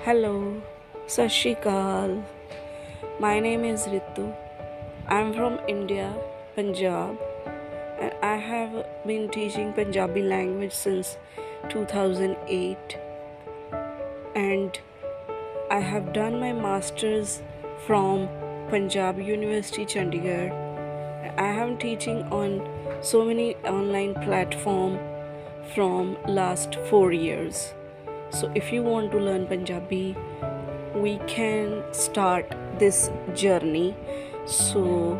Hello, Akal. My name is Ritu. I'm from India, Punjab, and I have been teaching Punjabi language since 2008. And I have done my masters from Punjab University, Chandigarh. I am teaching on so many online platform from last 4 years. So if you want to learn Punjabi, we can start this journey. So